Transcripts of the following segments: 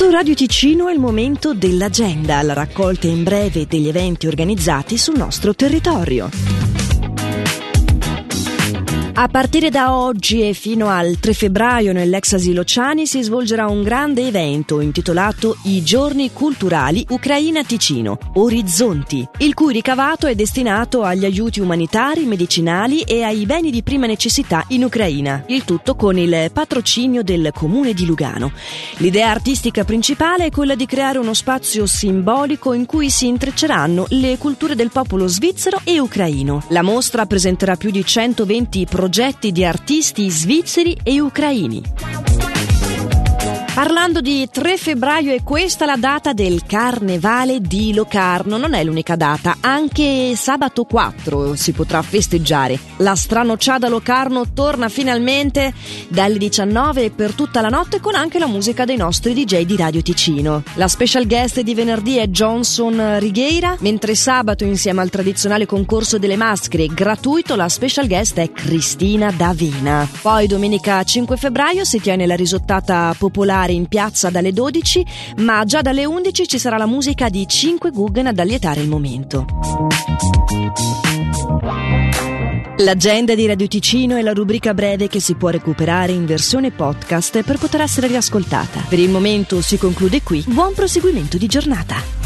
Su Radio Ticino è il momento dell'agenda, la raccolta in breve degli eventi organizzati sul nostro territorio. A partire da oggi e fino al 3 febbraio nell'ex asilo Ciani si svolgerà un grande evento intitolato I giorni culturali Ucraina Ticino, Orizzonti, il cui ricavato è destinato agli aiuti umanitari, medicinali e ai beni di prima necessità in Ucraina, il tutto con il patrocinio del comune di Lugano. L'idea artistica principale è quella di creare uno spazio simbolico in cui si intrecceranno le culture del popolo svizzero e ucraino. La mostra presenterà più di 120 progetti progetti di artisti svizzeri e ucraini. Parlando di 3 febbraio è questa la data del Carnevale di Locarno, non è l'unica data, anche sabato 4 si potrà festeggiare. La stranocciada Locarno torna finalmente dalle 19 per tutta la notte con anche la musica dei nostri DJ di Radio Ticino. La special guest di venerdì è Johnson Righeira, mentre sabato insieme al tradizionale concorso delle maschere gratuito la special guest è Cristina D'Avena. Poi domenica 5 febbraio si tiene la risottata popolare in piazza dalle 12, ma già dalle 11 ci sarà la musica di 5 Guggen ad allietare il momento. L'agenda di Radio Ticino è la rubrica breve che si può recuperare in versione podcast per poter essere riascoltata. Per il momento si conclude qui. Buon proseguimento di giornata.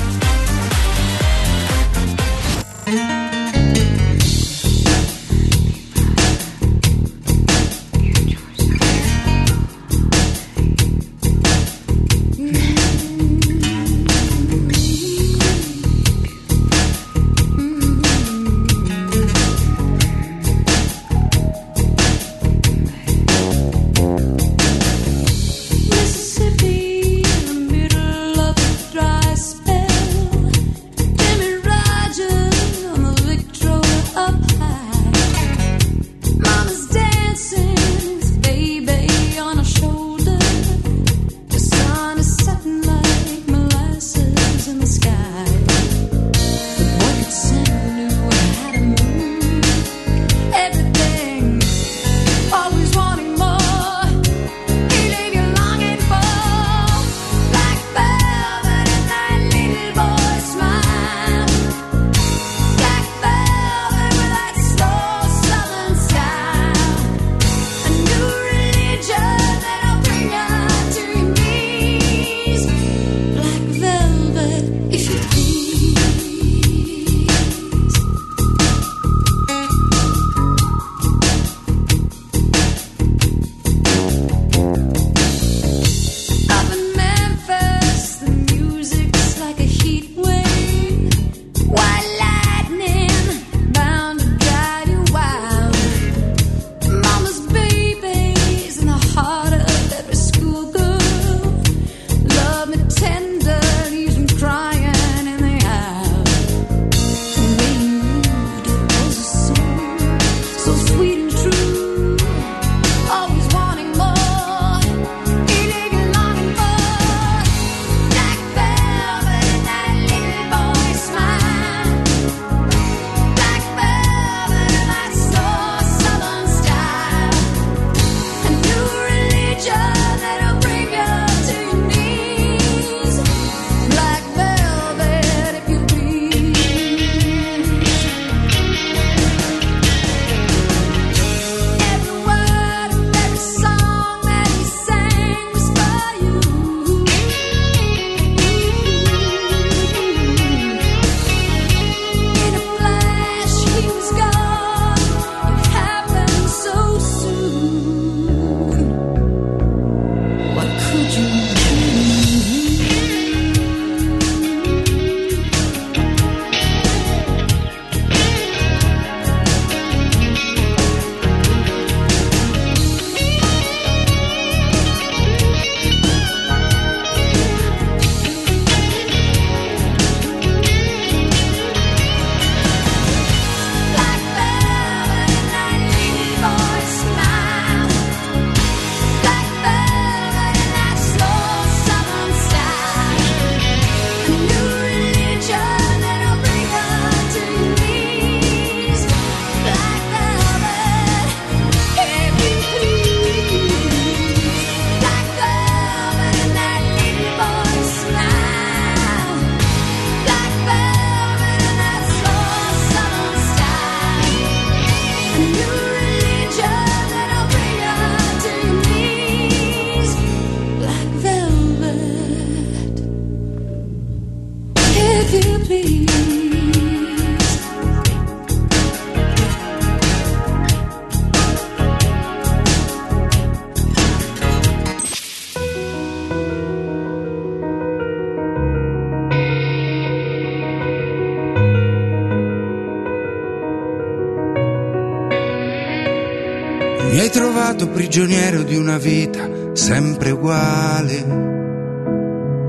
Prigioniero di una vita sempre uguale.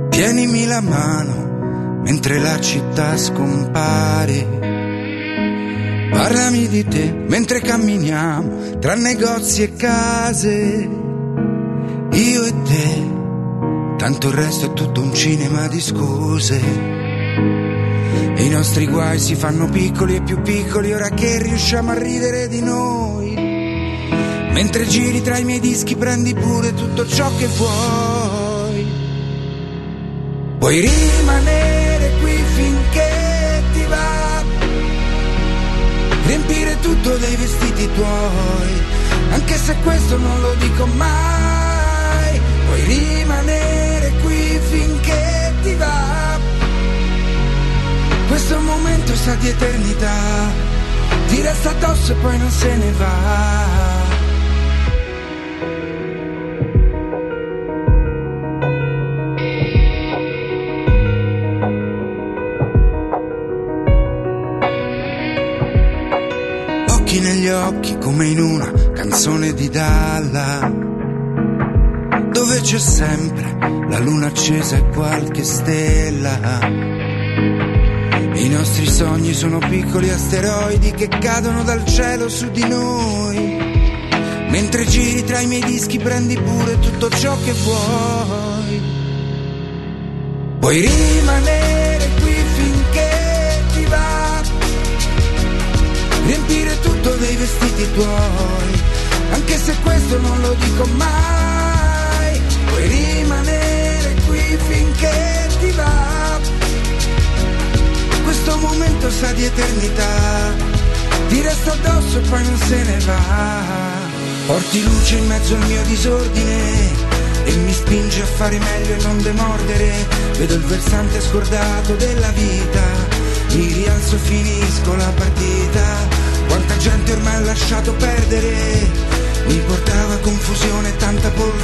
Tienimi la mano mentre la città scompare. Parlami di te mentre camminiamo tra negozi e case. Io e te, tanto il resto è tutto un cinema di scuse. I nostri guai si fanno piccoli e più piccoli ora che riusciamo a ridere di noi. Mentre giri tra i miei dischi prendi pure tutto ciò che vuoi. Puoi rimanere qui finché ti va. Riempire tutto dei vestiti tuoi. Anche se questo non lo dico mai. Puoi rimanere qui finché ti va. Questo momento sa di eternità. Ti resta addosso e poi non se ne va. Come in una canzone di Dalla dove c'è sempre la luna accesa e qualche stella. I nostri sogni sono piccoli asteroidi che cadono dal cielo su di noi. Mentre giri tra i miei dischi prendi pure tutto ciò che vuoi. Puoi rimanere qui finché ti va riempire tutto dei vestiti tuoi, anche se questo non lo dico mai, puoi rimanere qui finché ti va. Questo momento sa di eternità, ti resta addosso e poi non se ne va. Porti luce in mezzo al mio disordine e mi spinge a fare meglio e non demordere. Vedo il versante scordato della vita mi rialzo e finisco la partita. Quanta gente ormai ha lasciato perdere, mi portava confusione e tanta polvere